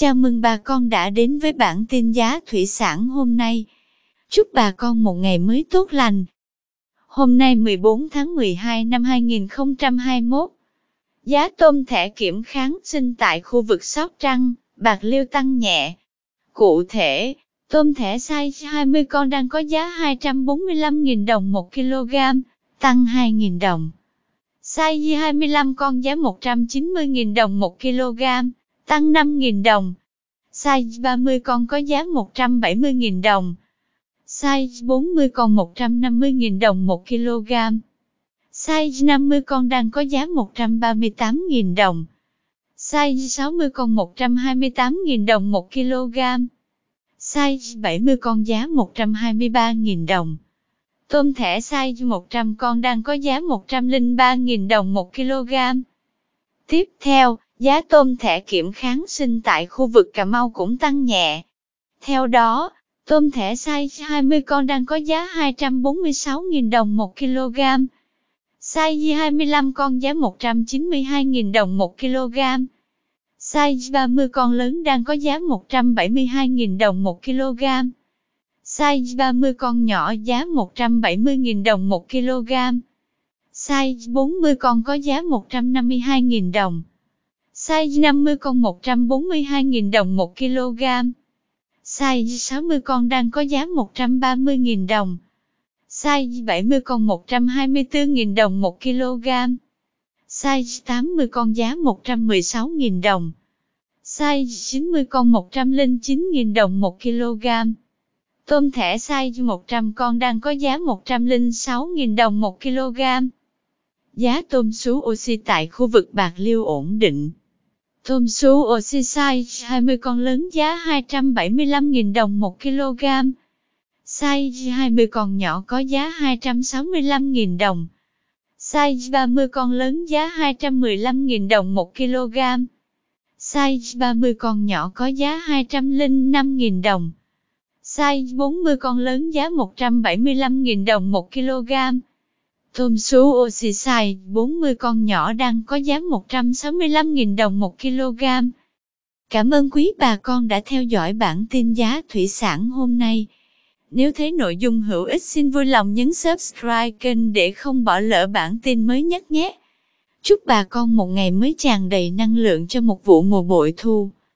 Chào mừng bà con đã đến với bản tin giá thủy sản hôm nay. Chúc bà con một ngày mới tốt lành. Hôm nay 14 tháng 12 năm 2021, giá tôm thẻ kiểm kháng sinh tại khu vực Sóc Trăng, Bạc Liêu tăng nhẹ. Cụ thể, tôm thẻ size 20 con đang có giá 245.000 đồng 1 kg, tăng 2.000 đồng. Size 25 con giá 190.000 đồng 1 kg, tăng 5.000 đồng. Size 30 con có giá 170.000 đồng. Size 40 con 150.000 đồng 1 kg. Size 50 con đang có giá 138.000 đồng. Size 60 con 128.000 đồng 1 kg. Size 70 con giá 123.000 đồng. Tôm thẻ size 100 con đang có giá 103.000 đồng 1 kg. Tiếp theo, giá tôm thẻ kiểm kháng sinh tại khu vực Cà Mau cũng tăng nhẹ. Theo đó, tôm thẻ size 20 con đang có giá 246.000 đồng 1 kg. Size 25 con giá 192.000 đồng 1 kg. Size 30 con lớn đang có giá 172.000 đồng 1 kg. Size 30 con nhỏ giá 170.000 đồng 1 kg. Size 40 con có giá 152.000 đồng. Size 50 con 142.000 đồng 1 kg. Size 60 con đang có giá 130.000 đồng. Size 70 con 124.000 đồng 1 kg. Size 80 con giá 116.000 đồng. Size 90 con 109.000 đồng 1 kg. Tôm thẻ size 100 con đang có giá 106.000 đồng 1 kg. Giá tôm sú oxy tại khu vực Bạc Liêu ổn định. Tôm sú oxy size 20 con lớn giá 275.000 đồng 1 kg. Size 20 con nhỏ có giá 265.000 đồng. Size 30 con lớn giá 215.000 đồng 1 kg. Size 30 con nhỏ có giá 205.000 đồng. Size 40 con lớn giá 175.000 đồng 1 kg. Tôm sú oxy size 40 con nhỏ đang có giá 165.000 đồng 1 kg. Cảm ơn quý bà con đã theo dõi bản tin giá thủy sản hôm nay. Nếu thấy nội dung hữu ích, xin vui lòng nhấn subscribe kênh để không bỏ lỡ bản tin mới nhất nhé. Chúc bà con một ngày mới tràn đầy năng lượng cho một vụ mùa bội thu.